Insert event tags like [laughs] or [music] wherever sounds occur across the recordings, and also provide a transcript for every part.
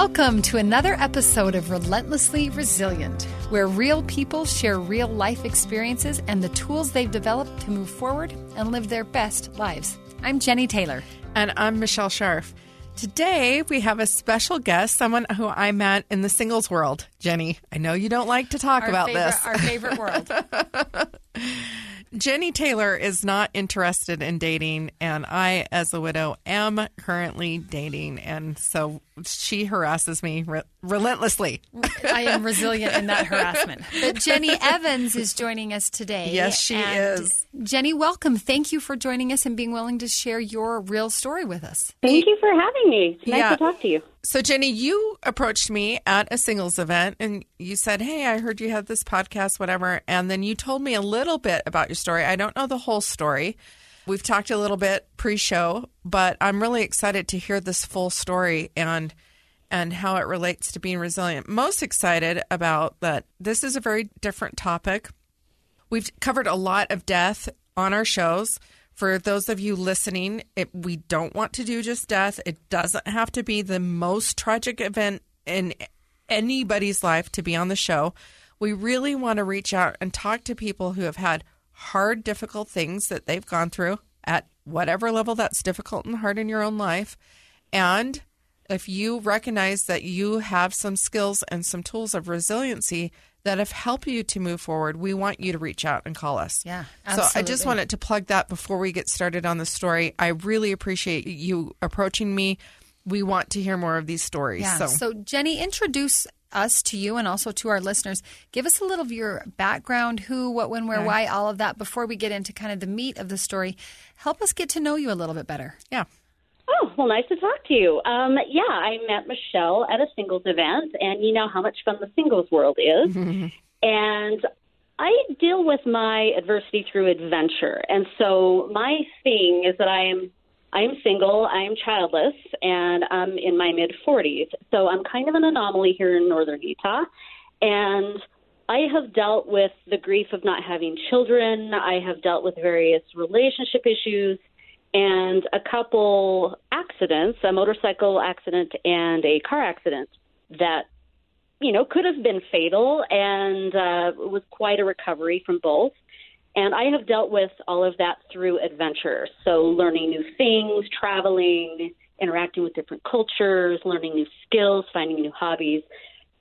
Welcome to another episode of Relentlessly Resilient, where real people share real life experiences and the tools they've developed to move forward and live their best lives. I'm Jenny Taylor. And I'm Michelle Scharf. Today, we have a special guest, someone who I met in the singles world. Jenny, I know you don't like to talk Our about favorite- this. Our favorite world. [laughs] Jenny Taylor is not interested in dating, and I, as a widow, am currently dating. And so she harasses me re- relentlessly. [laughs] I am resilient in that harassment. [laughs] But Jenny Evans is joining us today. Yes, she And is. Jenny, welcome. Thank you for joining us and being willing to share your real story with us. Thank you for having me. It's nice Yeah. to talk to you. So, Jenny, you approached me at a singles event and you said, Hey, I heard you had this podcast, whatever. And then you told me a little bit about your story. I don't know the whole story. We've talked a little bit pre show, but I'm really excited to hear this full story and and how it relates to being resilient. Most excited about that this is a very different topic. We've covered a lot of death on our shows. For those of you listening, it, we don't want to do just death. It doesn't have to be the most tragic event in anybody's life to be on the show. We really want to reach out and talk to people who have had hard, difficult things that they've gone through at whatever level that's difficult and hard in your own life. And if you recognize that you have some skills and some tools of resiliency that have helped you to move forward, we want you to reach out and call us. Yeah, So I just wanted to plug that before we get started on the story. I really appreciate you approaching me. We want to hear more of these stories. Yeah. So, So, Jenny, introduce us to you and also to our listeners. Give us a little of your background who, what, when, where, why, all of that before we get into kind of the meat of the story. Help us get to know you a little bit better. yeah. Oh, well, nice to talk to you. Um, yeah, I met Michelle at a singles event, and you know how much fun the singles world is. [laughs] and I deal with my adversity through adventure. And so my thing is that I am I am single, I am childless, and I'm in my mid 40s. So I'm kind of an anomaly here in northern Utah. And I have dealt with the grief of not having children. I have dealt with various relationship issues and a couple accidents, a motorcycle accident and a car accident that you know could have been fatal and uh, was quite a recovery from both. And I have dealt with all of that through adventure. So learning new things, traveling, interacting with different cultures, learning new skills, finding new hobbies.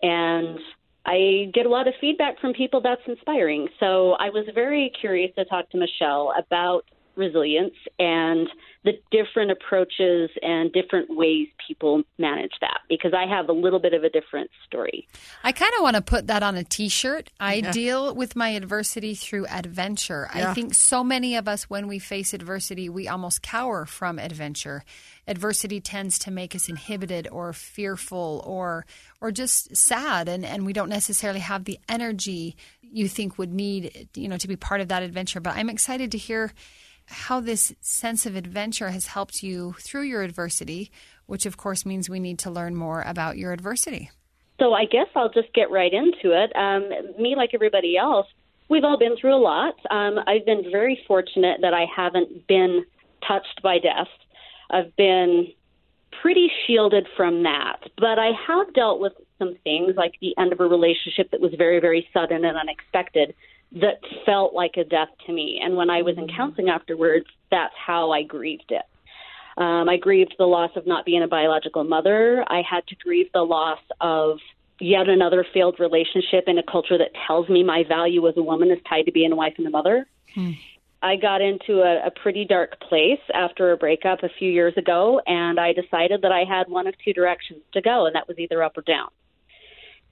And I get a lot of feedback from people that's inspiring. So I was very curious to talk to Michelle about resilience and the different approaches and different ways people manage that because I have a little bit of a different story. I kind of want to put that on a t shirt. I deal with my adversity through adventure. I think so many of us, when we face adversity, we almost cower from adventure. Adversity tends to make us inhibited or fearful or or just sad and, and we don't necessarily have the energy you think would need you know to be part of that adventure. But I'm excited to hear how this sense of adventure has helped you through your adversity, which of course means we need to learn more about your adversity. So I guess I'll just get right into it. Um, me, like everybody else, we've all been through a lot. Um, I've been very fortunate that I haven't been touched by death. I've been pretty shielded from that. But I have dealt with some things like the end of a relationship that was very, very sudden and unexpected that felt like a death to me. And when I was in counseling afterwards, that's how I grieved it. Um, I grieved the loss of not being a biological mother. I had to grieve the loss of yet another failed relationship in a culture that tells me my value as a woman is tied to being a wife and a mother. I got into a, a pretty dark place after a breakup a few years ago, and I decided that I had one of two directions to go, and that was either up or down.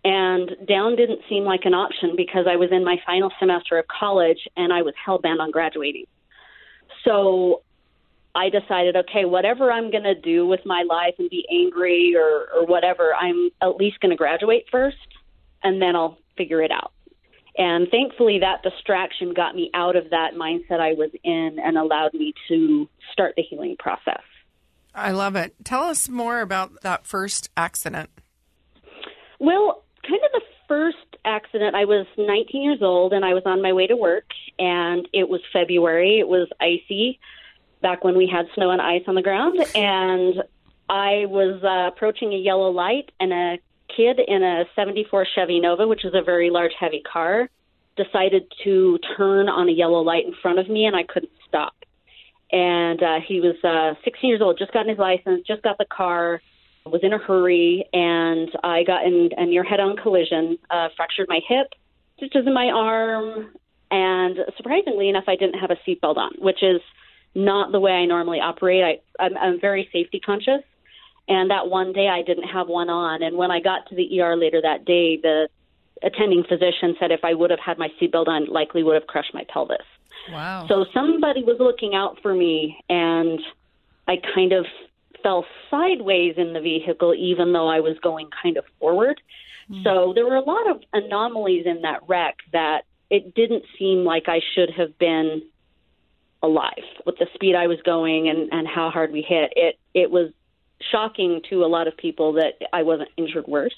And down didn't seem like an option because I was in my final semester of college and I was hell bent on graduating. So I decided, okay, whatever I'm going to do with my life and be angry or, or whatever, I'm at least going to graduate first and then I'll figure it out. And thankfully, that distraction got me out of that mindset I was in and allowed me to start the healing process. I love it. Tell us more about that first accident. Well, kind of the first accident, I was 19 years old and I was on my way to work, and it was February. It was icy back when we had snow and ice on the ground. [laughs] And I was uh, approaching a yellow light, and a kid in a 74 Chevy Nova, which is a very large, heavy car, decided to turn on a yellow light in front of me, and I couldn't stop. And uh, he was uh, 16 years old, just gotten his license, just got the car, was in a hurry, and I got in a near head-on collision, uh, fractured my hip, stitches in my arm, and surprisingly enough, I didn't have a seatbelt on, which is not the way I normally operate. I, I'm, I'm very safety conscious, and that one day I didn't have one on. And when I got to the ER later that day, the attending physician said if I would have had my seatbelt on, likely would have crushed my pelvis. Wow. So somebody was looking out for me, and I kind of fell sideways in the vehicle, even though I was going kind of forward. Mm. So there were a lot of anomalies in that wreck that it didn't seem like I should have been alive with the speed I was going and, and how hard we hit. It it was shocking to a lot of people that I wasn't injured worse.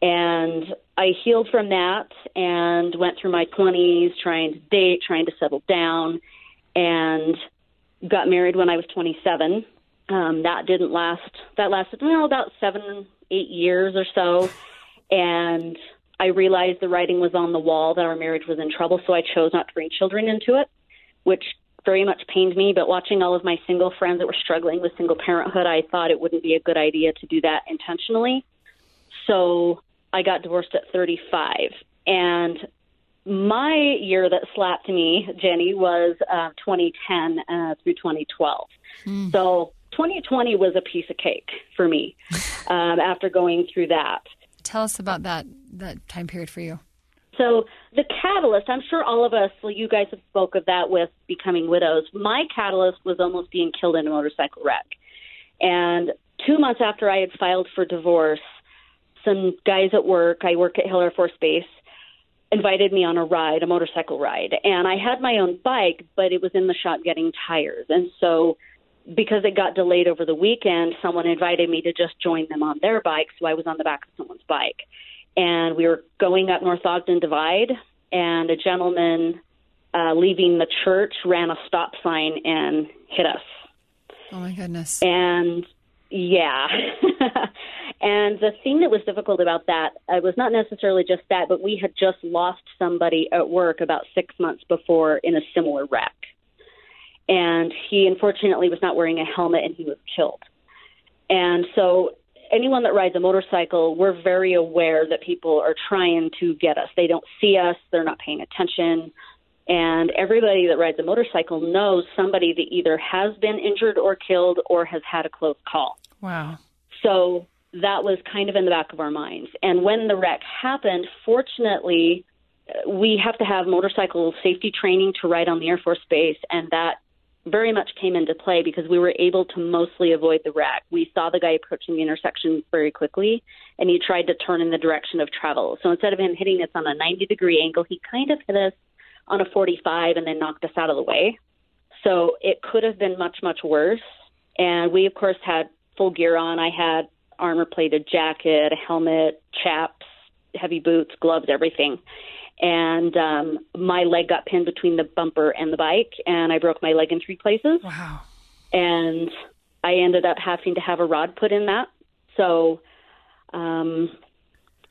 And I healed from that and went through my 20s trying to date, trying to settle down, and got married when I was 27. Um, that didn't last. That lasted well about seven, eight years or so, and I realized the writing was on the wall that our marriage was in trouble. So I chose not to bring children into it, which very much pained me. But watching all of my single friends that were struggling with single parenthood, I thought it wouldn't be a good idea to do that intentionally. So I got divorced at 35. And my year that slapped me, Jenny, was uh, 2010 uh, through 2012. Mm. So 2020 was a piece of cake for me [laughs] um, after going through that. Tell us about that that time period for you. So the catalyst, I'm sure all of us, well, you guys have spoke of that with becoming widows. My catalyst was almost being killed in a motorcycle wreck. And two months after I had filed for divorce, some guys at work, I work at Hill Air Force Base, invited me on a ride, a motorcycle ride. And I had my own bike, but it was in the shop getting tires. And so because it got delayed over the weekend, someone invited me to just join them on their bike. So I was on the back of someone's bike. And we were going up North Ogden Divide, and a gentleman uh, leaving the church ran a stop sign and hit us. Oh my goodness. And yeah. [laughs] and the thing that was difficult about that uh, was not necessarily just that, but we had just lost somebody at work about six months before in a similar wreck. And he unfortunately was not wearing a helmet and he was killed. And so, anyone that rides a motorcycle, we're very aware that people are trying to get us. They don't see us, they're not paying attention. And everybody that rides a motorcycle knows somebody that either has been injured or killed or has had a close call. Wow. So that was kind of in the back of our minds. And when the wreck happened, fortunately, we have to have motorcycle safety training to ride on the Air Force Base, and that very much came into play because we were able to mostly avoid the wreck. We saw the guy approaching the intersection very quickly, and he tried to turn in the direction of travel. So instead of him hitting us on a 90 degree angle, he kind of hit us on a 45 and then knocked us out of the way. So it could have been much, much worse. And we, of course, had full gear on. I had armor plated jacket, a helmet, chaps, heavy boots, gloves, everything. And um, my leg got pinned between the bumper and the bike, and I broke my leg in three places. Wow. And I ended up having to have a rod put in that. So um,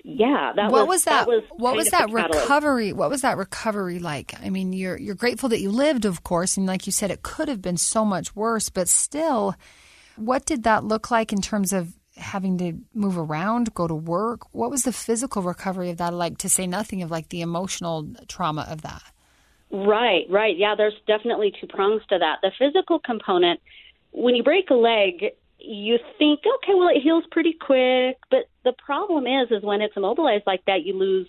yeah, that what was, was that, that was what was that recovery? What was that recovery like? I mean, you're you're grateful that you lived, of course, and like you said, it could have been so much worse, but still, what did that look like in terms of having to move around, go to work? What was the physical recovery of that like? To say nothing of like the emotional trauma of that. Right, right. Yeah, there's definitely two prongs to that. The physical component, when you break a leg, you think, okay, well, it heals pretty quick. But the problem is, is when it's immobilized like that, you lose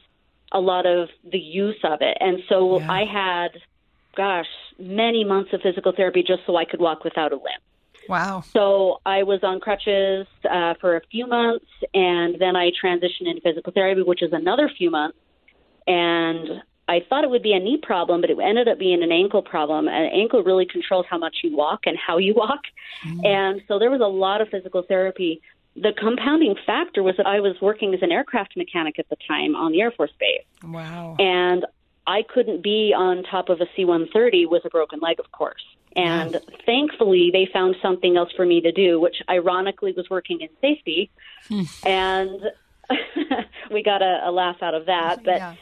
a lot of the use of it. And so yeah. I had, gosh, many months of physical therapy just so I could walk without a limp. Wow. So I was on crutches uh, for a few months, and then I transitioned into physical therapy, which is another few months. And I thought it would be a knee problem, but it ended up being an ankle problem. An ankle really controls how much you walk and how you walk. Mm. And so there was a lot of physical therapy. The compounding factor was that I was working as an aircraft mechanic at the time on the Air Force Base. Wow. And I couldn't be on top of a C 130 with a broken leg, of course. And thankfully, they found something else for me to do, which ironically was working in safety. Hmm. and [laughs] we got a, a laugh out of that. But Yeah.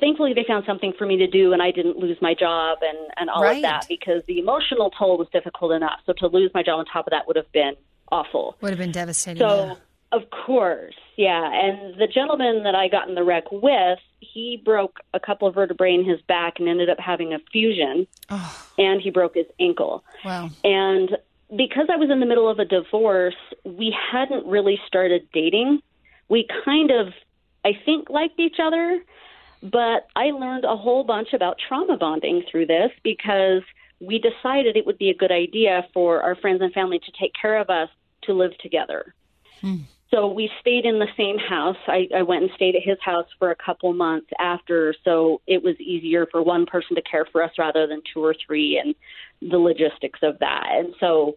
thankfully, they found something for me to do, and I didn't lose my job and, and all Right. of that because the emotional toll was difficult enough. So to lose my job on top of that would have been awful. Would have been devastating. So, yeah. Of course, yeah. And the gentleman that I got in the wreck with, he broke a couple of vertebrae in his back and ended up having a fusion, Oh, and he broke his ankle. wow. And because I was in the middle of a divorce, we hadn't really started dating. We kind of, I think, liked each other, but I learned a whole bunch about trauma bonding through this because we decided it would be a good idea for our friends and family to take care of us to live together. Hmm. So we stayed in the same house. I, I went and stayed at his house for a couple months after, so it was easier for one person to care for us rather than two or three, and the logistics of that. And so,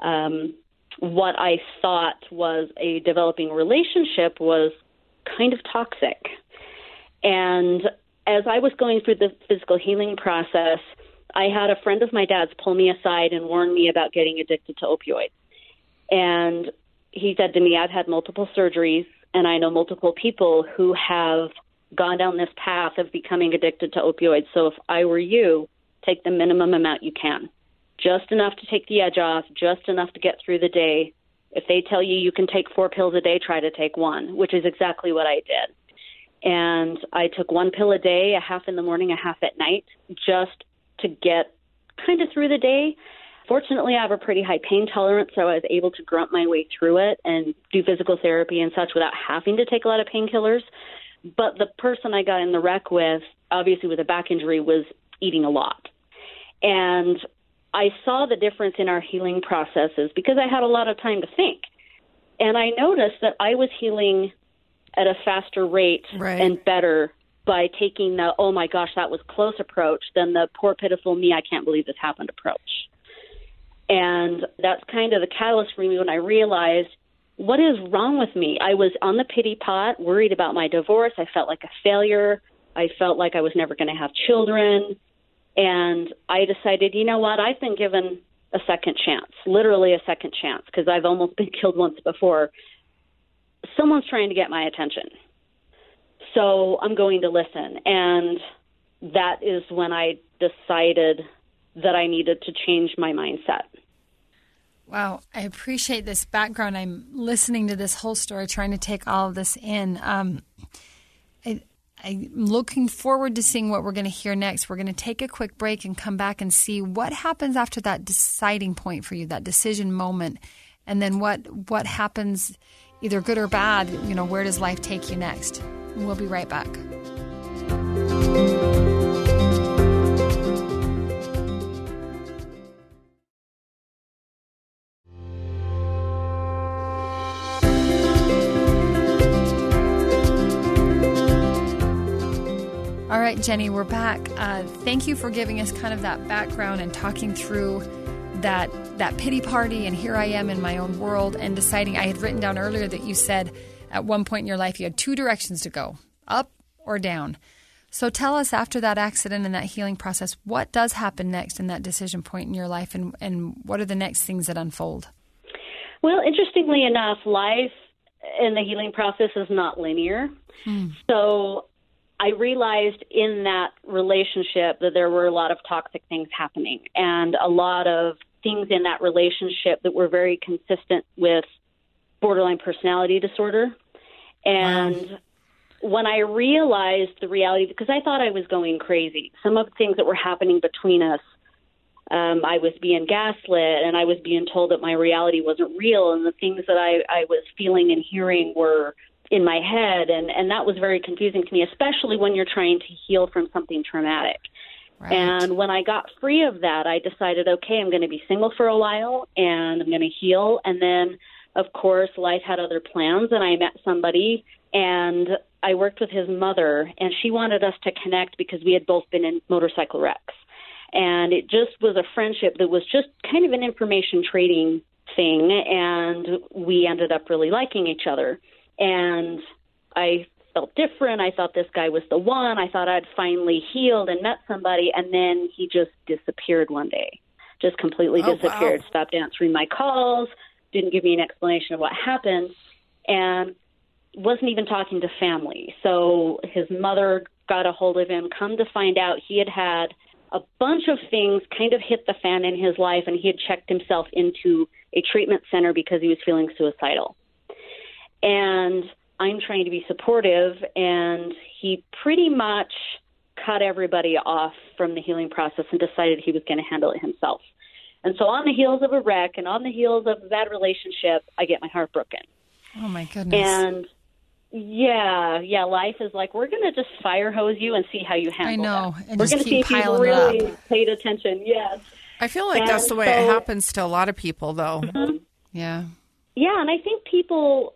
um, what I thought was a developing relationship was kind of toxic. And as I was going through the physical healing process, I had a friend of my dad's pull me aside and warn me about getting addicted to opioids. And he said to me, I've had multiple surgeries and I know multiple people who have gone down this path of becoming addicted to opioids. So if I were you, take the minimum amount you can. Just enough to take the edge off, just enough to get through the day. If they tell you you can take four pills a day, try to take one, which is exactly what I did. And I took one pill a day, a half in the morning, a half at night, just to get kind of through the day. Fortunately, I have a pretty high pain tolerance, so I was able to grunt my way through it and do physical therapy and such without having to take a lot of painkillers. But the person I got in the wreck with, obviously with a back injury, was eating a lot. And I saw the difference in our healing processes because I had a lot of time to think. And I noticed that I was healing at a faster rate Right. and better by taking the, oh my gosh, that was close approach than the poor, pitiful me, I can't believe this happened approach. And that's kind of the catalyst for me when I realized what is wrong with me. I was on the pity pot, worried about my divorce. I felt like a failure. I felt like I was never going to have children. And I decided, you know what? I've been given a second chance, literally a second chance, because I've almost been [laughs] killed once before. Someone's trying to get my attention. So I'm going to listen. And that is when I decided that I needed to change my mindset. Wow, I appreciate this background. I'm listening to this whole story, trying to take all of this in. Um, I, I'm looking forward to seeing what we're going to hear next. We're going to take a quick break and come back and see what happens after that deciding point for you, that decision moment, and then what what happens, either good or bad. You know, where does life take you next? We'll be right back. Jenny, we're back. Uh, thank you for giving us kind of that background and talking through that that pity party. And here I am in my own world and deciding. I had written down earlier that you said at one point in your life you had two directions to go: up or down. So tell us after that accident and that healing process, what does happen next in that decision point in your life, and and what are the next things that unfold? Well, interestingly enough, life and the healing process is not linear. So I realized in that relationship that there were a lot of toxic things happening and a lot of things in that relationship that were very consistent with borderline personality disorder. And when I realized the reality, because I thought I was going crazy, some of the things that were happening between us, um, I was being gaslit and I was being told that my reality wasn't real, and the things that I, I was feeling and hearing were in my head, and, and that was very confusing to me, especially when you're trying to heal from something traumatic. Right. And when I got free of that, I decided, okay, I'm going to be single for a while and I'm going to heal. And then, of course, life had other plans, and I met somebody and I worked with his mother, and she wanted us to connect because we had both been in motorcycle wrecks. And it just was a friendship that was just kind of an information trading thing, and we ended up really liking each other. And I felt different. I thought this guy was the one. I thought I'd finally healed and met somebody, and then he just disappeared one day. just completely Oh, disappeared, wow. stopped answering my calls, didn't give me an explanation of what happened, and wasn't even talking to family. So his mother got a hold of him. Come to find out, he had had a bunch of things kind of hit the fan in his life, and he had checked himself into a treatment center because he was feeling suicidal. And I'm trying to be supportive, and he pretty much cut everybody off from the healing process and decided he was going to handle it himself. And so, on the heels of a wreck and on the heels of a bad relationship, I get my heart broken. Oh my goodness. And yeah, yeah, life is like we're going to just fire hose you and see how you handle it. I know, that. and we're just going to keep see if you piling really up. paid attention. Yes. I feel like And that's the way it happens to a lot of people, though. Mm-hmm. yeah. Yeah, and I think people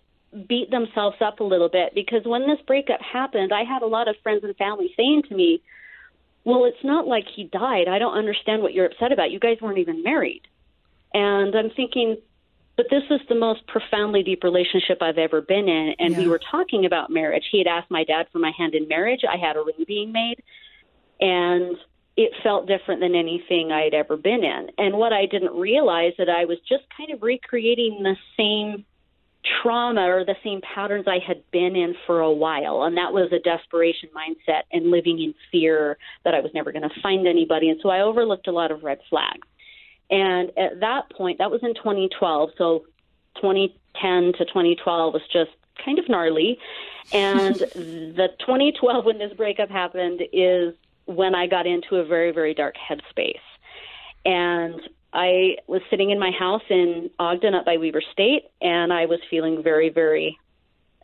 beat themselves up a little bit because when this breakup happened, I had a lot of friends and family saying to me, Well, it's not like he died. I don't understand what you're upset about. You guys weren't even married. And I'm thinking, but this is the most profoundly deep relationship I've ever been in. And we were talking about marriage. He had asked my dad for my hand in marriage. I had a ring being made. And it felt different than anything I had ever been in. And what I didn't realize that I was just kind of recreating the same trauma or the same patterns I had been in for a while. And that was a desperation mindset and living in fear that I was never going to find anybody. And so I overlooked a lot of red flags. And at that point, that was in 2012. So 2010 to 2012 was just kind of gnarly. And [laughs] the 2012, when this breakup happened, is when I got into a very, very dark headspace. And I was sitting in my house in Ogden up by Weber State, and I was feeling very, very.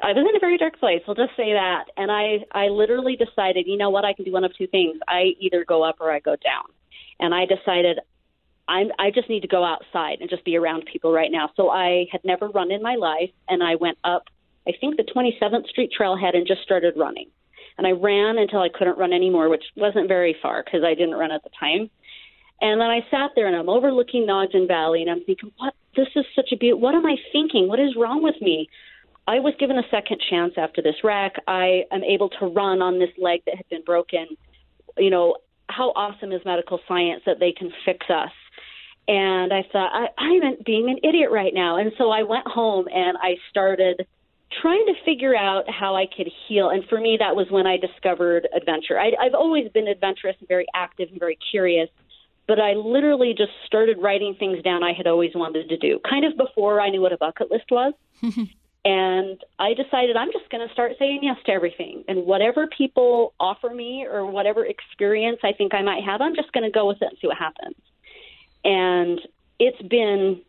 I was in a very dark place. I'll just say that. And I, I literally decided, you know what? I can do one of two things. I either go up or I go down. And I decided I'm, I just need to go outside and just be around people right now. So I had never run in my life, and I went up, I think, the 27th Street Trailhead and just started running. And I ran until I couldn't run anymore, which wasn't very far because I didn't run at the time. And then I sat there and I'm overlooking Ogden Valley and I'm thinking, what? This is such a beautiful. What am I thinking? What is wrong with me? I was given a second chance after this wreck. I am able to run on this leg that had been broken. You know, how awesome is medical science that they can fix us? And I thought, I, I'm being an idiot right now. And so I went home and I started trying to figure out how I could heal. And for me, that was when I discovered adventure. I, I've always been adventurous and very active and very curious but I literally just started writing things down I had always wanted to do, kind of before I knew what a bucket list was. [laughs] and I decided I'm just going to start saying yes to everything. And whatever people offer me or whatever experience I think I might have, I'm just going to go with it and see what happens. And it's been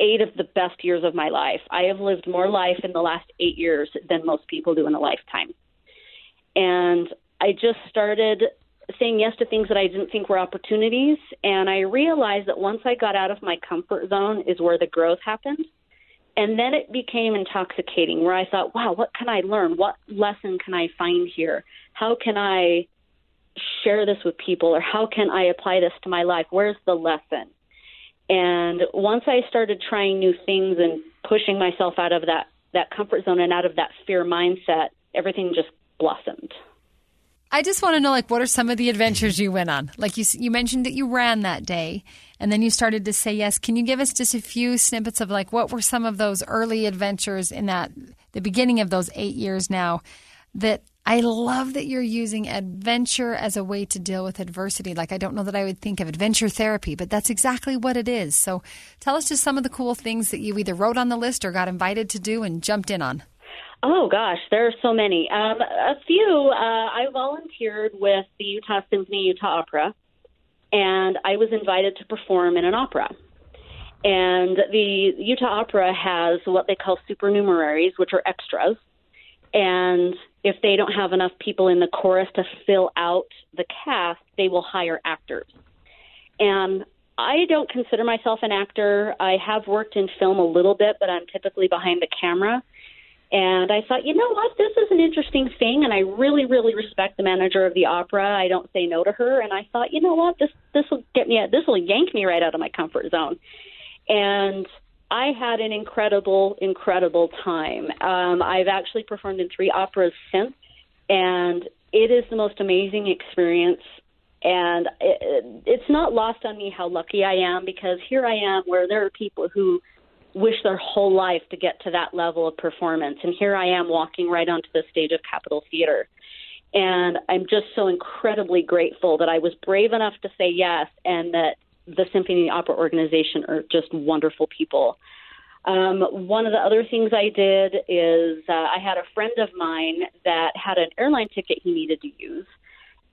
eight of the best years of my life. I have lived more life in the last eight years than most people do in a lifetime. And I just started saying yes to things that I didn't think were opportunities. And I realized that once I got out of my comfort zone is where the growth happened. And then it became intoxicating, where I thought, wow, what can I learn? What lesson can I find here? How can I share this with people? Or how can I apply this to my life? Where's the lesson? And once I started trying new things and pushing myself out of that, that comfort zone and out of that fear mindset, everything just blossomed. I just want to know, like, what are some of the adventures you went on? Like you, you mentioned that you ran that day, and then you started to say yes. Can you give us just a few snippets of like what were some of those early adventures in that the beginning of those eight years now? That I love that you're using adventure as a way to deal with adversity. Like I don't know that I would think of adventure therapy, but that's exactly what it is. So tell us just some of the cool things that you either wrote on the list or got invited to do and jumped in on. Oh gosh, there are so many. Um, a few. Uh, I volunteered with the Utah Symphony Utah Opera, and I was invited to perform in an opera. And the Utah Opera has what they call supernumeraries, which are extras. And if they don't have enough people in the chorus to fill out the cast, they will hire actors. And I don't consider myself an actor. I have worked in film a little bit, but I'm typically behind the camera. And I thought, you know what, this is an interesting thing, and I really, really respect the manager of the opera. I don't say no to her, and I thought, you know what, this this will get me, this will yank me right out of my comfort zone. And I had an incredible, incredible time. Um, I've actually performed in three operas since, and it is the most amazing experience And it, it's not lost on me how lucky I am because here I am where there are people who wish their whole life to get to that level of performance. And here I am walking right onto the stage of Capitol Theater. And I'm just so incredibly grateful that I was brave enough to say yes and that the Symphony and Opera Organization are just wonderful people. Um, one of the other things I did is uh, I had a friend of mine that had an airline ticket he needed to use.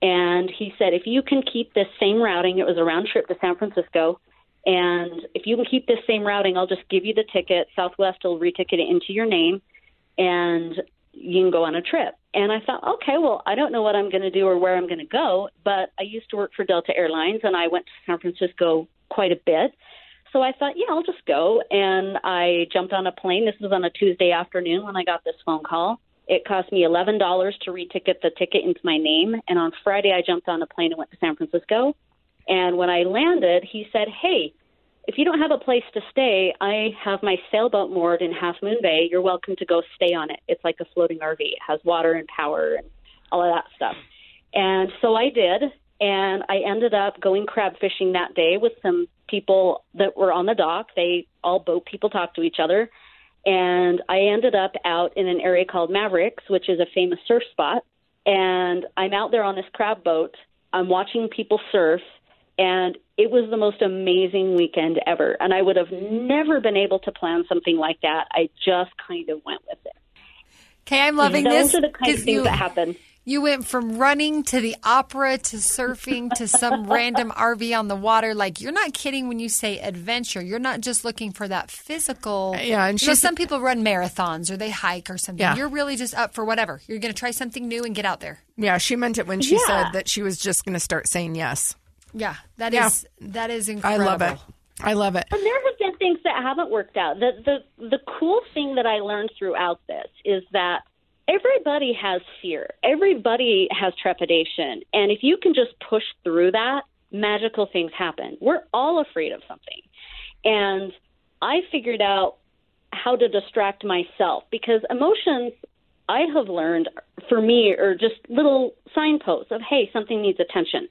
And he said, if you can keep this same routing, it was a round trip to San Francisco. And if you can keep this same routing, I'll just give you the ticket. Southwest will reticket it into your name and you can go on a trip. And I thought, okay, well, I don't know what I'm going to do or where I'm going to go, but I used to work for Delta Airlines and I went to San Francisco quite a bit. So I thought, yeah, I'll just go. And I jumped on a plane. This was on a Tuesday afternoon when I got this phone call. It cost me $11 to reticket the ticket into my name. And on Friday, I jumped on a plane and went to San Francisco. And when I landed, he said, hey, if you don't have a place to stay, I have my sailboat moored in Half Moon Bay. You're welcome to go stay on it. It's like a floating RV. It has water and power and all of that stuff. And so I did, and I ended up going crab fishing that day with some people that were on the dock. They all boat people talk to each other. And I ended up out in an area called Mavericks, which is a famous surf spot. And I'm out there on this crab boat. I'm watching people surf and it was the most amazing weekend ever. And I would have never been able to plan something like that. I just kind of went with it. Okay, I'm loving Those this. Those are the kind of things you, that happen. You went from running to the opera to surfing to some [laughs] random RV on the water. Like you're not kidding when you say adventure. You're not just looking for that physical. Uh, yeah, and you know, some people run marathons or they hike or something. Yeah. You're really just up for whatever. You're going to try something new and get out there. Yeah, she meant it when she Yeah. said that she was just going to start saying yes. Yeah, that is Yeah. that is incredible. I love it. I love it. And there have been things that haven't worked out. The the the cool thing that I learned throughout this is that everybody has fear. Everybody has trepidation. And if you can just push through that, magical things happen. We're all afraid of something. And I figured out how to distract myself because emotions I have learned for me are just little signposts of hey, something needs attention.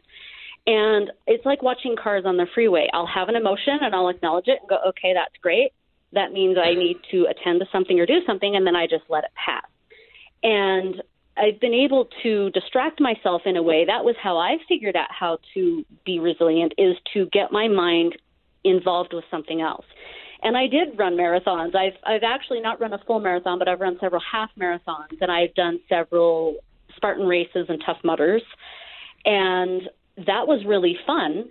And it's like watching cars on the freeway. I'll have an emotion and I'll acknowledge it and go, okay, that's great. That means I need to attend to something or do something, and then I just let it pass. And I've been able to distract myself in a way. That was how I figured out how to be resilient is to get my mind involved with something else. And I did run marathons. I've I've actually not run a full marathon, but I've run several half marathons and I've done several Spartan races and tough mudders. And that was really fun,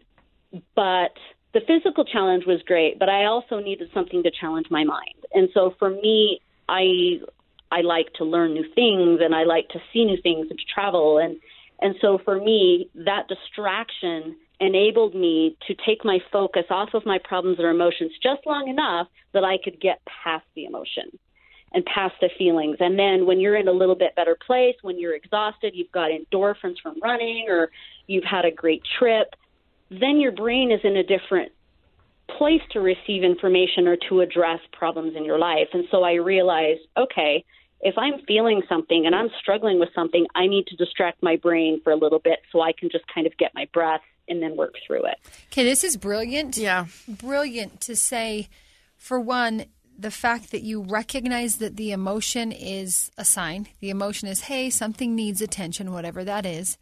but the physical challenge was great, but I also needed something to challenge my mind. And so for me, I I like to learn new things and I like to see new things and to travel and and so for me, that distraction enabled me to take my focus off of my problems or emotions just long enough that I could get past the emotion and past the feelings. And then when you're in a little bit better place, when you're exhausted, you've got endorphins from running or you've had a great trip, then your brain is in a different place to receive information or to address problems in your life. And so I realized, okay, if I'm feeling something and I'm struggling with something, I need to distract my brain for a little bit so I can just kind of get my breath and then work through it. Okay, this is brilliant. Yeah. Brilliant to say, for one, the fact that you recognize that the emotion is a sign. The emotion is, hey, something needs attention, whatever that is.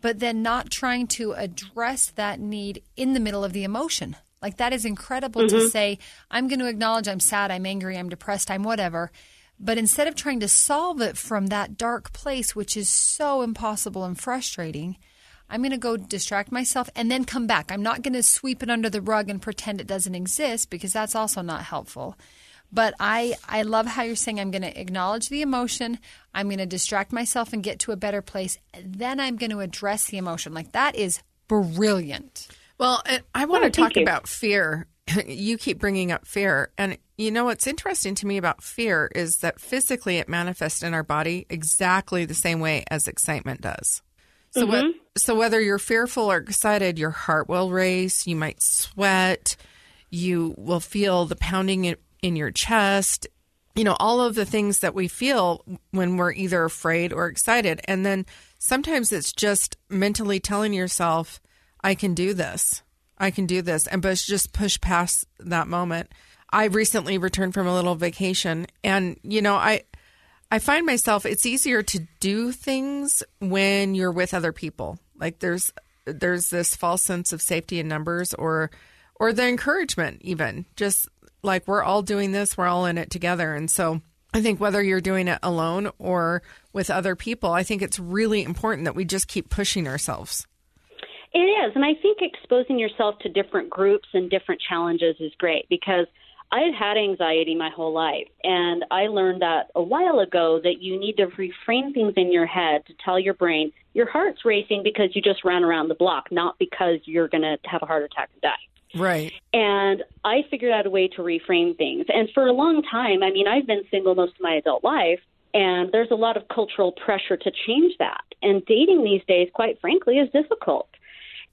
But then not trying to address that need in the middle of the emotion. Like that is incredible to mm-hmm. say, I'm going to acknowledge I'm sad, I'm angry, I'm depressed, I'm whatever. But instead of trying to solve it from that dark place, which is so impossible and frustrating, I'm going to go distract myself and then come back. I'm not going to sweep it under the rug and pretend it doesn't exist because that's also not helpful. But I, I love how you're saying I'm going to acknowledge the emotion. I'm going to distract myself and get to a better place. Then I'm going to address the emotion. Like that is brilliant. Well, eh, I want Oh, to talk you. about fear. [clears throat] you keep bringing up fear. And you know what's interesting to me about fear is that physically it manifests in our body exactly the same way as excitement does. So, what, mm-hmm. so whether you're fearful or excited, your heart will race, you might sweat, you will feel the pounding in, your chest. you know, all of the things that we feel when we're either afraid or excited. And then sometimes it's just mentally telling yourself, I can do this. I can do this. And but just push past that moment. I recently returned from a little vacation and you know, I I find myself it's easier to do things when you're with other people. Like there's there's this false sense of safety in numbers or or the encouragement even. Just like we're all doing this, we're all in it together. And so I think whether you're doing it alone or with other people, I think it's really important that we just keep pushing ourselves. It is. And I think exposing yourself to different groups and different challenges is great because I've had anxiety my whole life. And I learned that a while ago that you need to reframe things in your head to tell your brain your heart's racing because you just ran around the block, not because you're going to have a heart attack and die. Right. And I figured out a way to reframe things. And for a long time, I mean, I've been single most of my adult life, and there's a lot of cultural pressure to change that. And dating these days, quite frankly, is difficult.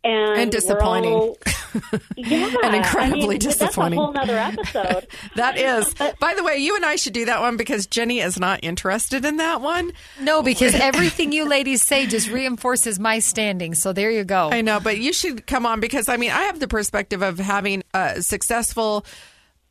And, and disappointing. All, [laughs] yeah, and incredibly I mean, disappointing. That's a whole other episode. [laughs] that is. By the way, you and I should do that one because Jenny is not interested in that one. No, because everything you ladies say just reinforces my standing. So there you go. I know, but you should come on because I mean, I have the perspective of having a successful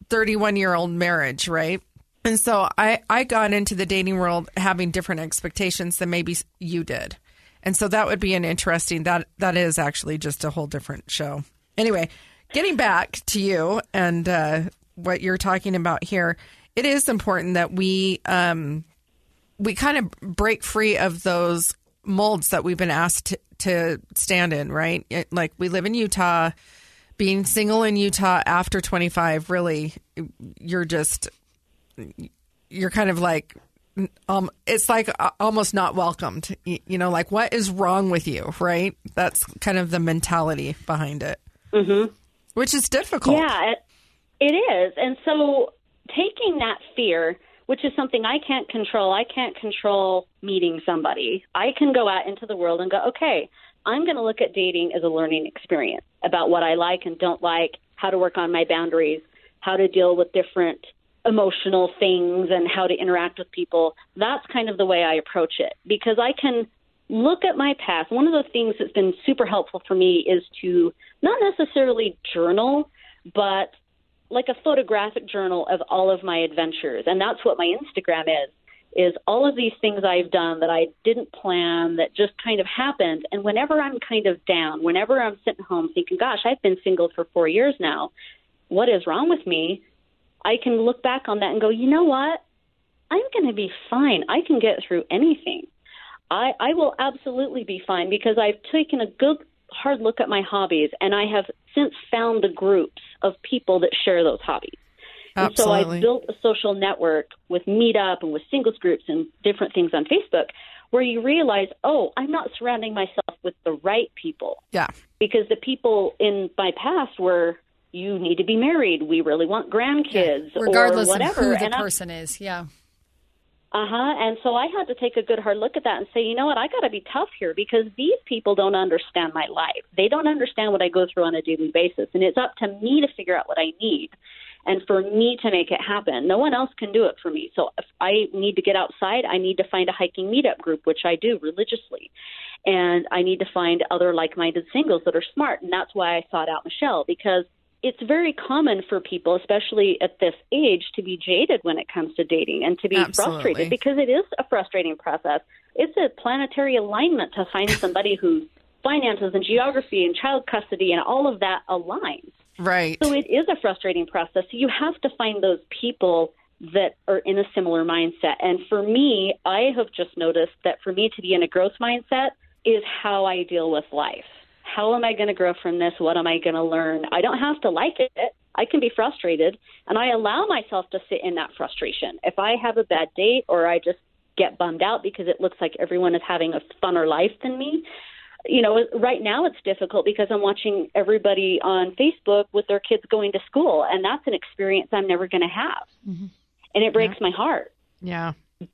31 year old marriage, right? And so I, I got into the dating world having different expectations than maybe you did. And so that would be an interesting that that is actually just a whole different show. Anyway, getting back to you and uh, what you're talking about here, it is important that we um, we kind of break free of those molds that we've been asked to, to stand in, right? It, like we live in Utah, being single in Utah after 25, really, you're just you're kind of like um, it's like uh, almost not welcomed. You know, like what is wrong with you, right? That's kind of the mentality behind it, mm-hmm. which is difficult. Yeah, it, it is. And so taking that fear, which is something I can't control, I can't control meeting somebody. I can go out into the world and go, okay, I'm going to look at dating as a learning experience about what I like and don't like, how to work on my boundaries, how to deal with different emotional things and how to interact with people. That's kind of the way I approach it because I can look at my past. One of the things that's been super helpful for me is to not necessarily journal, but like a photographic journal of all of my adventures. And that's what my Instagram is is all of these things I've done that I didn't plan that just kind of happened. And whenever I'm kind of down, whenever I'm sitting home thinking, gosh, I've been single for 4 years now. What is wrong with me? I can look back on that and go, you know what? I'm going to be fine. I can get through anything. I, I will absolutely be fine because I've taken a good hard look at my hobbies and I have since found the groups of people that share those hobbies. Absolutely. And so I've built a social network with Meetup and with singles groups and different things on Facebook where you realize, oh, I'm not surrounding myself with the right people. Yeah. Because the people in my past were you need to be married. We really want grandkids, yeah, regardless or whatever. of who the and person I, is. Yeah. Uh huh. And so I had to take a good hard look at that and say, you know what, I got to be tough here because these people don't understand my life. They don't understand what I go through on a daily basis, and it's up to me to figure out what I need and for me to make it happen. No one else can do it for me. So if I need to get outside, I need to find a hiking meetup group, which I do religiously. And I need to find other like minded singles that are smart. And that's why I sought out Michelle because it's very common for people, especially at this age, to be jaded when it comes to dating and to be Absolutely. frustrated because it is a frustrating process. It's a planetary alignment to find [laughs] somebody whose finances and geography and child custody and all of that aligns. Right. So it is a frustrating process. So you have to find those people that are in a similar mindset. And for me, I have just noticed that for me to be in a growth mindset is how I deal with life how am I going to grow from this? What am I going to learn? I don't have to like it. I can be frustrated, and I allow myself to sit in that frustration. If I have a bad date or I just get bummed out because it looks like everyone is having a funner life than me, you know, right now it's difficult because I'm watching everybody on Facebook with their kids going to school, and that's an experience I'm never going to have, mm-hmm. and it breaks yeah. my heart. Yeah,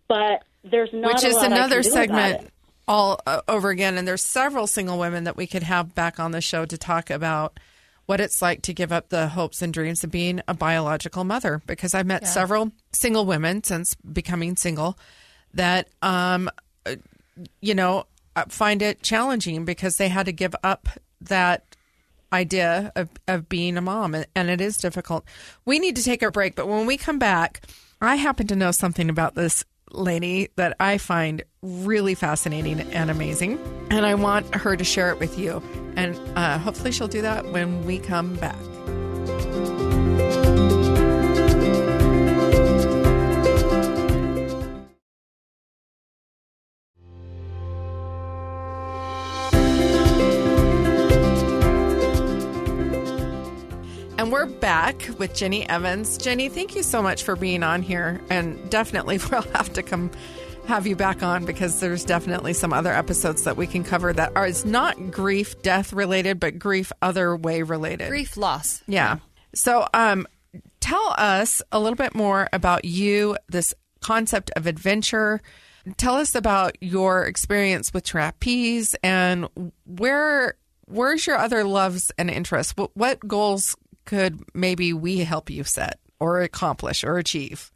but there's not which is another segment all uh, over again. And there's several single women that we could have back on the show to talk about what it's like to give up the hopes and dreams of being a biological mother because I've met several single women since becoming single that, um, you know, uh, find it challenging because they had to give up that idea of, of being a mom, and, and it is difficult. We need to take a break, but when we come back, I happen to know something about this lady that I find really fascinating and amazing, and I want her to share it with you. And uh, hopefully, she'll do that when we come back. And we're back with Jenny Evans. Jenny, thank you so much for being on here. And definitely [laughs] we'll have to come have you back on because there's definitely some other episodes that we can cover that are it's not grief death related, but grief other way related. Grief loss. Yeah. So um tell us a little bit more about you, this concept of adventure. Tell us about your experience with trapeze and where where's your other loves and interests? What, what goals could maybe we help you set or accomplish or achieve?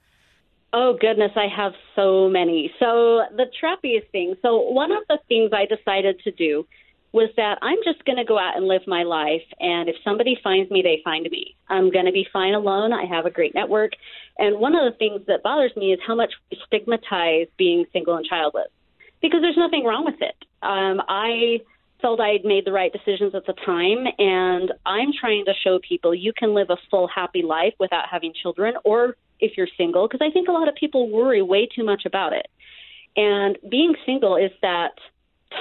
Oh goodness, I have so many. So the trapeze thing. So one of the things I decided to do was that I'm just going to go out and live my life, and if somebody finds me, they find me. I'm going to be fine alone. I have a great network, and one of the things that bothers me is how much we stigmatize being single and childless, because there's nothing wrong with it. Um, I felt I had made the right decisions at the time, and I'm trying to show people you can live a full, happy life without having children, or if you're single, because I think a lot of people worry way too much about it. And being single is that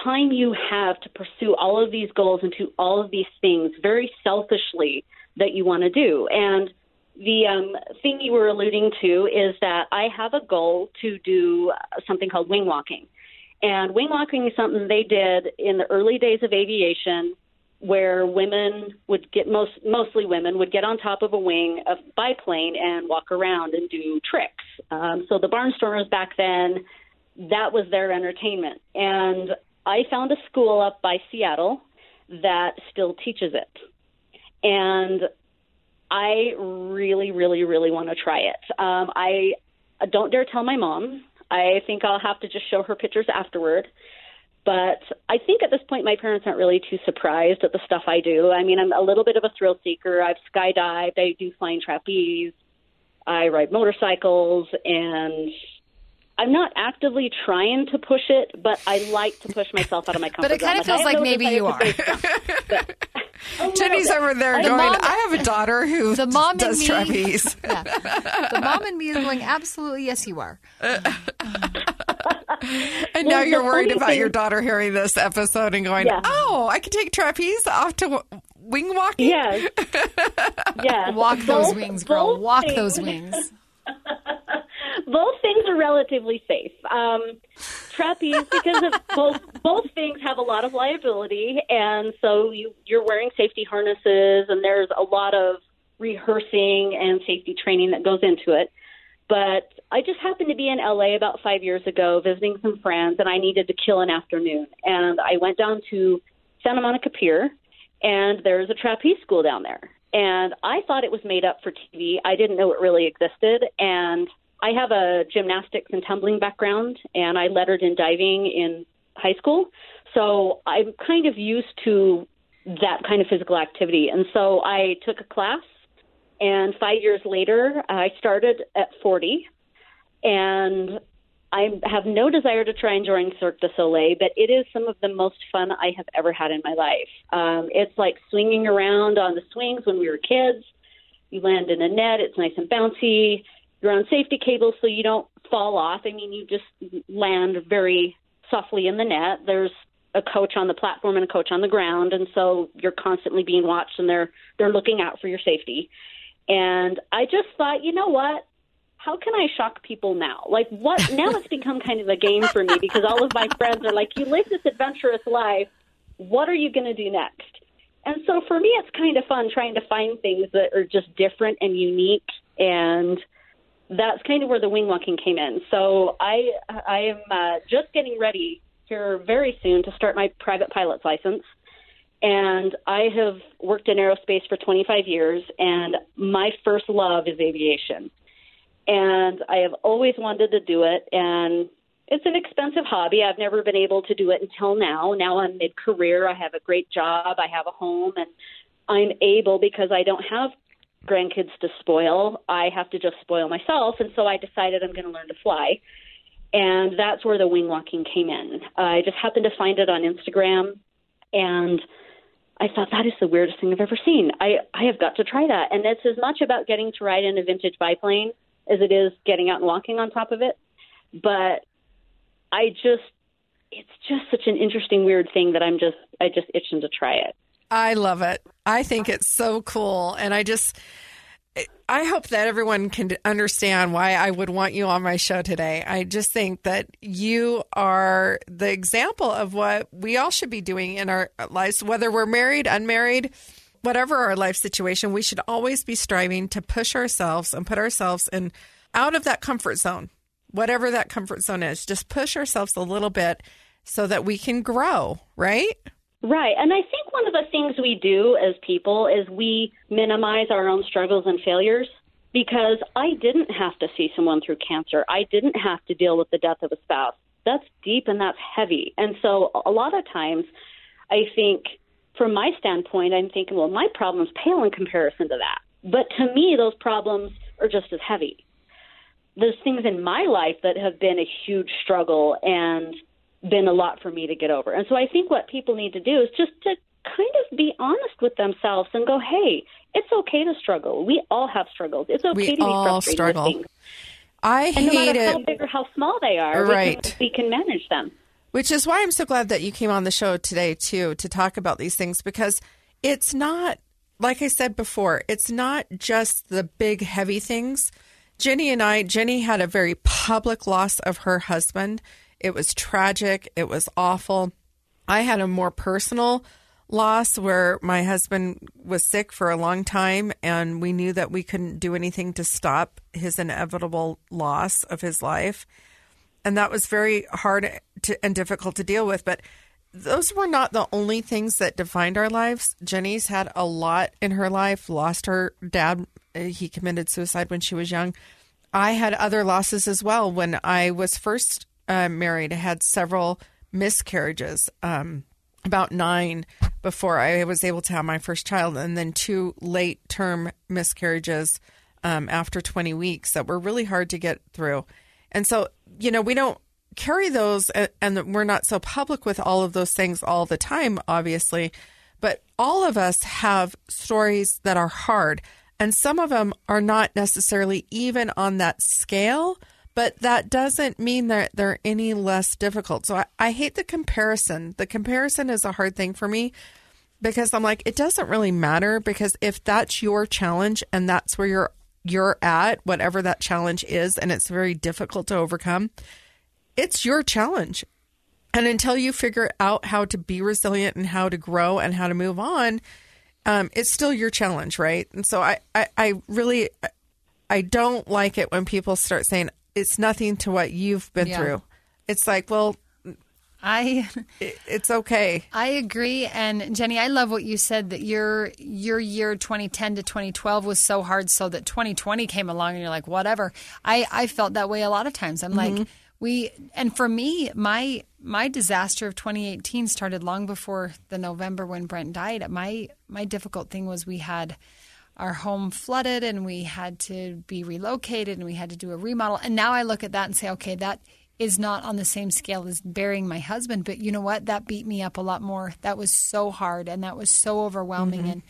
time you have to pursue all of these goals and do all of these things very selfishly that you want to do. And the um, thing you were alluding to is that I have a goal to do something called wing walking. And wing walking is something they did in the early days of aviation where women would get most mostly women would get on top of a wing of biplane and walk around and do tricks. Um, so the barnstormers back then, that was their entertainment. And I found a school up by Seattle that still teaches it. And I really, really, really want to try it. Um, I don't dare tell my mom. I think I'll have to just show her pictures afterward. But I think at this point, my parents aren't really too surprised at the stuff I do. I mean, I'm a little bit of a thrill seeker. I've skydived, I do flying trapeze, I ride motorcycles, and I'm not actively trying to push it, but I like to push myself out of my comfort zone. But it kind of zone. feels I like maybe you are. break but- oh, a Jenny's bit. over there The going, mom- I have a daughter who [laughs] The mom does me. trapeze. [laughs] Yeah. The mom and me is going, absolutely, yes, you are. [laughs] And Well, now you're worried about thing- your daughter hearing this episode and going, Yeah. "Oh, I could take trapeze off to wing walking." Yes. yes. Walk those Both- wings, girl. Walk things- those wings. Both things are relatively safe. Um, trapeze, because of [laughs] both both things have a lot of liability, and so you you're wearing safety harnesses, and there's a lot of rehearsing and safety training that goes into it. But I just happened to be in LA about five years ago visiting some friends, and I needed to kill an afternoon. And I went down to Santa Monica Pier, and there's a trapeze school down there. And I thought it was made up for TV. I didn't know it really existed. And I have a gymnastics and tumbling background, and I lettered in diving in high school. So I'm kind of used to that kind of physical activity. And so I took a class, and five years later, I started at 40. And I have no desire to try and join Cirque du Soleil, but it is some of the most fun I have ever had in my life. Um, it's like swinging around on the swings when we were kids. You land in a net, it's nice and bouncy. You're on safety cables so you don't fall off. I mean, you just land very softly in the net. There's a coach on the platform and a coach on the ground, and so you're constantly being watched, and they're they're looking out for your safety. And I just thought, you know what? how can I shock people now? Like what [laughs] now it's become kind of a game for me because all of my friends are like, You live this adventurous life, what are you gonna do next? And so for me it's kind of fun trying to find things that are just different and unique and that's kind of where the wing walking came in. So I I am uh, just getting ready here very soon to start my private pilot's license. And I have worked in aerospace for 25 years, and my first love is aviation. And I have always wanted to do it, and it's an expensive hobby. I've never been able to do it until now. Now I'm mid career, I have a great job, I have a home, and I'm able because I don't have grandkids to spoil. I have to just spoil myself, and so I decided I'm going to learn to fly. And that's where the wing walking came in. I just happened to find it on Instagram, and I thought that is the weirdest thing I've ever seen. I I have got to try that, and it's as much about getting to ride in a vintage biplane as it is getting out and walking on top of it. But I just, it's just such an interesting, weird thing that I'm just, I just itching to try it. I love it. I think it's so cool. And I just, I hope that everyone can understand why I would want you on my show today. I just think that you are the example of what we all should be doing in our lives, whether we're married, unmarried, whatever our life situation, we should always be striving to push ourselves and put ourselves in out of that comfort zone, whatever that comfort zone is. Just push ourselves a little bit so that we can grow, right? Right. And I think one of the things we do as people is we minimize our own struggles and failures because I didn't have to see someone through cancer. I didn't have to deal with the death of a spouse. That's deep and that's heavy. And so a lot of times I think from my standpoint, I'm thinking, well, my problems pale in comparison to that. But to me, those problems are just as heavy. There's things in my life that have been a huge struggle and been a lot for me to get over. And so I think what people need to do is just to kind of be honest with themselves and go, hey, it's okay to struggle. We all have struggles. It's okay we to be all frustrated struggle. with things. I And hate no matter it. how big or how small they are, Right. we, can, we can manage them. Which is why I'm so glad that you came on the show today, too, to talk about these things because it's not, like I said before, it's not just the big, heavy things. Jenny and I, Jenny had a very public loss of her husband. It was tragic, it was awful. I had a more personal loss where my husband was sick for a long time and we knew that we couldn't do anything to stop his inevitable loss of his life and that was very hard to, and difficult to deal with. But those were not the only things that defined our lives. Jenny's had a lot in her life. Lost her dad; he committed suicide when she was young. I had other losses as well. When I was first uh, married, I had several miscarriages. Um, about nine before I was able to have my first child, and then two late term miscarriages um, after 20 weeks that were really hard to get through. And so, you know, we don't carry those and we're not so public with all of those things all the time, obviously. But all of us have stories that are hard, and some of them are not necessarily even on that scale, but that doesn't mean that they're any less difficult. So I, I hate the comparison. The comparison is a hard thing for me because I'm like, it doesn't really matter because if that's your challenge and that's where you're you're at, whatever that challenge is, and it's very difficult to overcome, it's your challenge. And until you figure out how to be resilient and how to grow and how to move on, um, it's still your challenge, right? And so I, I, I really, I don't like it when people start saying it's nothing to what you've been Yeah. through. It's like, well, I it's okay. I agree, and Jenny, I love what you said that your your year 2010 to 2012 was so hard, so that 2020 came along, and you're like, whatever. I I felt that way a lot of times. I'm like, mm-hmm. we, and for me, my my disaster of 2018 started long before the November when Brent died. My my difficult thing was we had our home flooded and we had to be relocated and we had to do a remodel. And now I look at that and say, okay, that is not on the same scale as burying my husband. But you know what? That beat me up a lot more. That was so hard and that was so overwhelming. Mm-hmm. And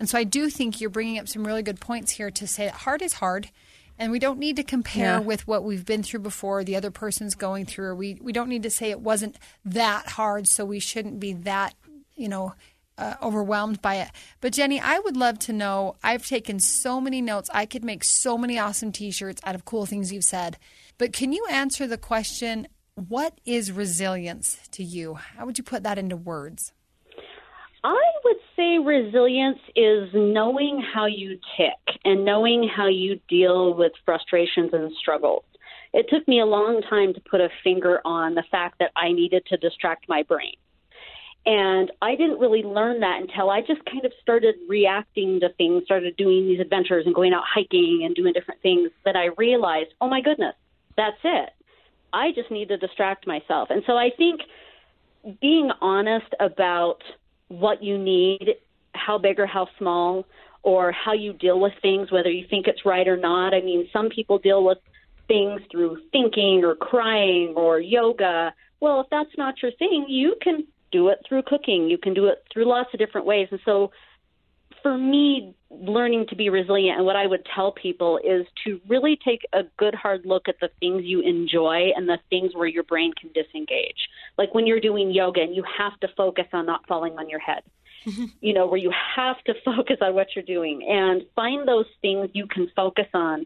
and so I do think you're bringing up some really good points here to say that hard is hard. And we don't need to compare Yeah. with what we've been through before, the other person's going through, or we, we don't need to say it wasn't that hard, so we shouldn't be that, you know, uh, overwhelmed by it. But Jenny, I would love to know. I've taken so many notes. I could make so many awesome T-shirts out of cool things you've said. But can you answer the question? What is resilience to you? How would you put that into words? I would say resilience is knowing how you tick and knowing how you deal with frustrations and struggles. It took me a long time to put a finger on the fact that I needed to distract my brain. And I didn't really learn that until I just kind of started reacting to things, started doing these adventures and going out hiking and doing different things that I realized, oh my goodness, that's it. I just need to distract myself. And so I think being honest about what you need, how big or how small, or how you deal with things, whether you think it's right or not. I mean, some people deal with things through thinking or crying or yoga. Well, if that's not your thing, you can do it through cooking. You can do it through lots of different ways. And so for me, learning to be resilient and what I would tell people is to really take a good hard look at the things you enjoy and the things where your brain can disengage. Like when you're doing yoga and you have to focus on not falling on your head. Mm-hmm. you know, where you have to [laughs] focus on what you're doing and find those things you can focus on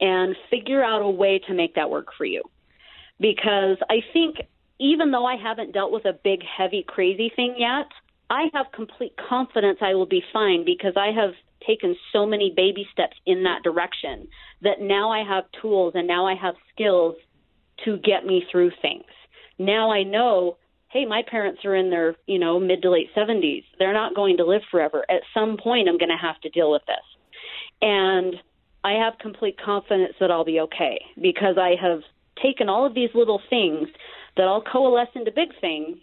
and figure out a way to make that work for you. Because I think even though I haven't dealt with a big, heavy, crazy thing yet, I have complete confidence I will be fine because I have taken so many baby steps in that direction that now I have tools and now I have skills to get me through things. Now I know, hey, my parents are in their, you know, mid to late 70s. They're not going to live forever. At some point I'm going to have to deal with this. And I have complete confidence that I'll be okay because I have taken all of these little things that all coalesce into big things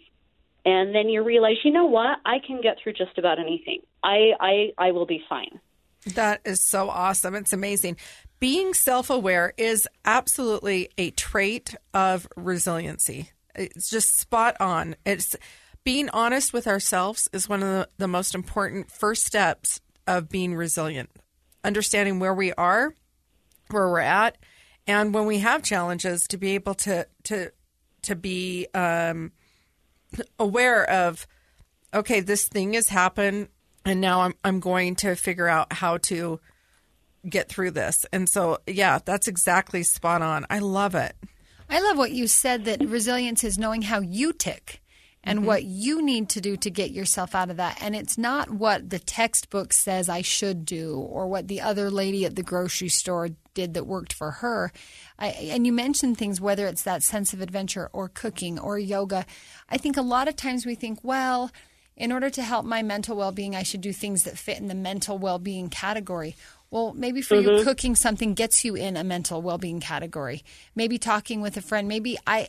and then you realize, you know what, I can get through just about anything. I I I will be fine. That is so awesome. It's amazing. Being self-aware is absolutely a trait of resiliency. It's just spot on. It's being honest with ourselves is one of the, the most important first steps of being resilient. Understanding where we are, where we're at, and when we have challenges, to be able to to to be um, aware of, okay, this thing has happened, and now I'm I'm going to figure out how to get through this. And so, yeah, that's exactly spot on. I love it. I love what you said that resilience is knowing how you tick and mm-hmm. what you need to do to get yourself out of that. And it's not what the textbook says I should do or what the other lady at the grocery store did that worked for her. I, and you mentioned things, whether it's that sense of adventure or cooking or yoga. I think a lot of times we think, well, in order to help my mental well being, I should do things that fit in the mental well being category. Well, maybe for mm-hmm. you, cooking something gets you in a mental well being category. Maybe talking with a friend. Maybe I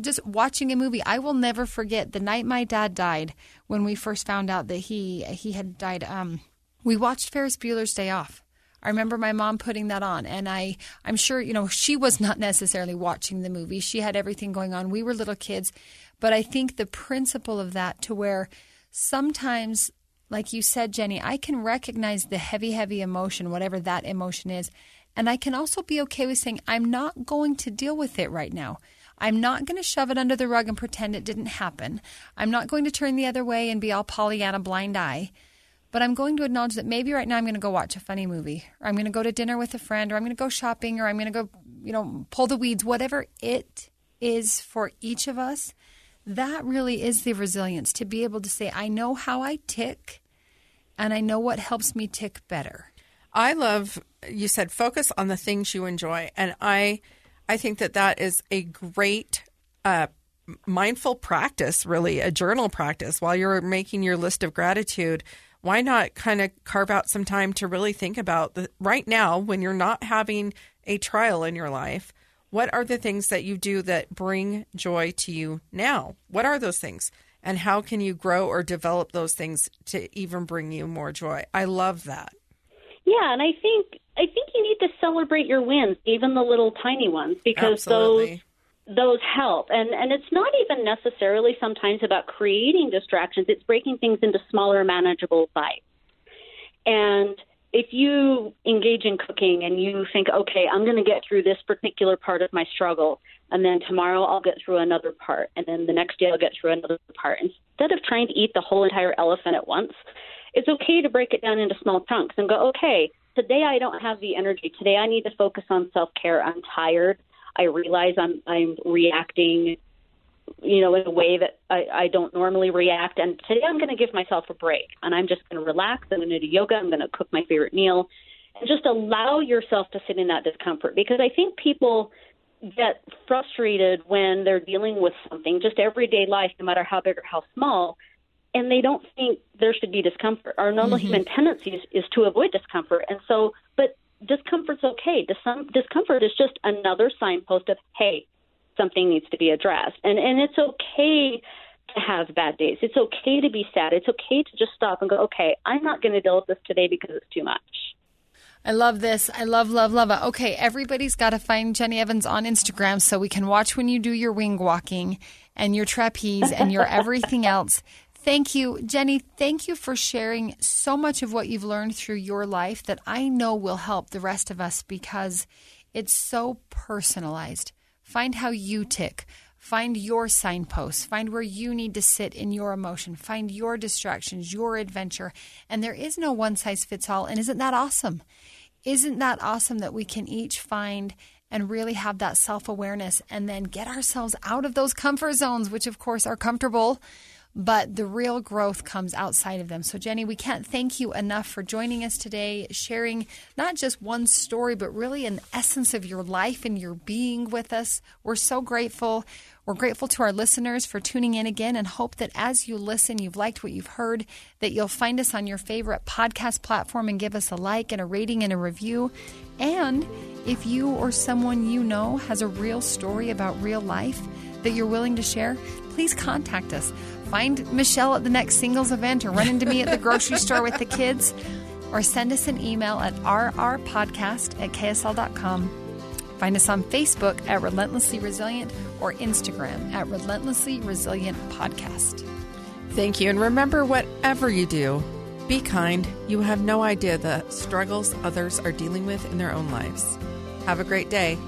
just watching a movie. I will never forget the night my dad died when we first found out that he he had died. Um, we watched Ferris Bueller's Day Off. I remember my mom putting that on, and I I'm sure you know she was not necessarily watching the movie. She had everything going on. We were little kids, but I think the principle of that to where sometimes like you said, Jenny, I can recognize the heavy, heavy emotion, whatever that emotion is. And I can also be okay with saying, I'm not going to deal with it right now. I'm not going to shove it under the rug and pretend it didn't happen. I'm not going to turn the other way and be all Pollyanna blind eye. But I'm going to acknowledge that maybe right now I'm going to go watch a funny movie, or I'm going to go to dinner with a friend, or I'm going to go shopping, or I'm going to go, you know, pull the weeds, whatever it is for each of us. That really is the resilience to be able to say, I know how I tick and I know what helps me tick better. I love you said focus on the things you enjoy, and I I think that that is a great uh, mindful practice, really a journal practice while you're making your list of gratitude. Why not kind of carve out some time to really think about the right now when you're not having a trial in your life? What are the things that you do that bring joy to you now? What are those things? And how can you grow or develop those things to even bring you more joy? I love that. Yeah and i think i think you need to celebrate your wins even the little tiny ones because Absolutely. those those help. And and it's not even necessarily sometimes about creating distractions. It's breaking things into smaller manageable bites. And if you engage in cooking and you think okay i'm going to get through this particular part of my struggle and then tomorrow I'll get through another part, and then the next day I'll get through another part. Instead of trying to eat the whole entire elephant at once, it's okay to break it down into small chunks and go, okay, today I don't have the energy. Today I need to focus on self care. I'm tired. I realize I'm I'm reacting, you know, in a way that I, I don't normally react. And today I'm going to give myself a break, and I'm just going to relax. I'm going to do yoga. I'm going to cook my favorite meal, and just allow yourself to sit in that discomfort because I think people get frustrated when they're dealing with something, just everyday life, no matter how big or how small, and they don't think there should be discomfort. Our normal Mm-hmm. human tendency is, is to avoid discomfort, and so, but discomfort's okay. Dis- discomfort is just another signpost of, hey, something needs to be addressed, and and it's okay to have bad days. It's okay to be sad. It's okay to just stop and go, okay, I'm not going to deal with this today because it's too much. I love this. I love, love, love it. Okay, everybody's got to find Jenny Evans on Instagram so we can watch when you do your wing walking and your trapeze and your [laughs] everything else. Thank you, Jenny. Thank you for sharing so much of what you've learned through your life that I know will help the rest of us because it's so personalized. Find how you tick. Find your signposts. Find where you need to sit in your emotion. Find your distractions, your adventure. And there is no one size fits all. And isn't that awesome? Isn't that awesome that we can each find and really have that self awareness and then get ourselves out of those comfort zones, which of course are comfortable, but the real growth comes outside of them. So, Jenny, we can't thank you enough for joining us today, sharing not just one story, but really an essence of your life and your being with us. We're so grateful. We're grateful to our listeners for tuning in again and hope that as you listen, you've liked what you've heard, that you'll find us on your favorite podcast platform and give us a like and a rating and a review. And if you or someone you know has a real story about real life that you're willing to share, please contact us. Find Michelle at the next singles event or run into me at the grocery store with the kids or send us an email at rrpodcast at ksl.com. Find us on Facebook at Relentlessly Resilient or Instagram at Relentlessly Resilient Podcast. Thank you. And remember, whatever you do, be kind. You have no idea the struggles others are dealing with in their own lives. Have a great day.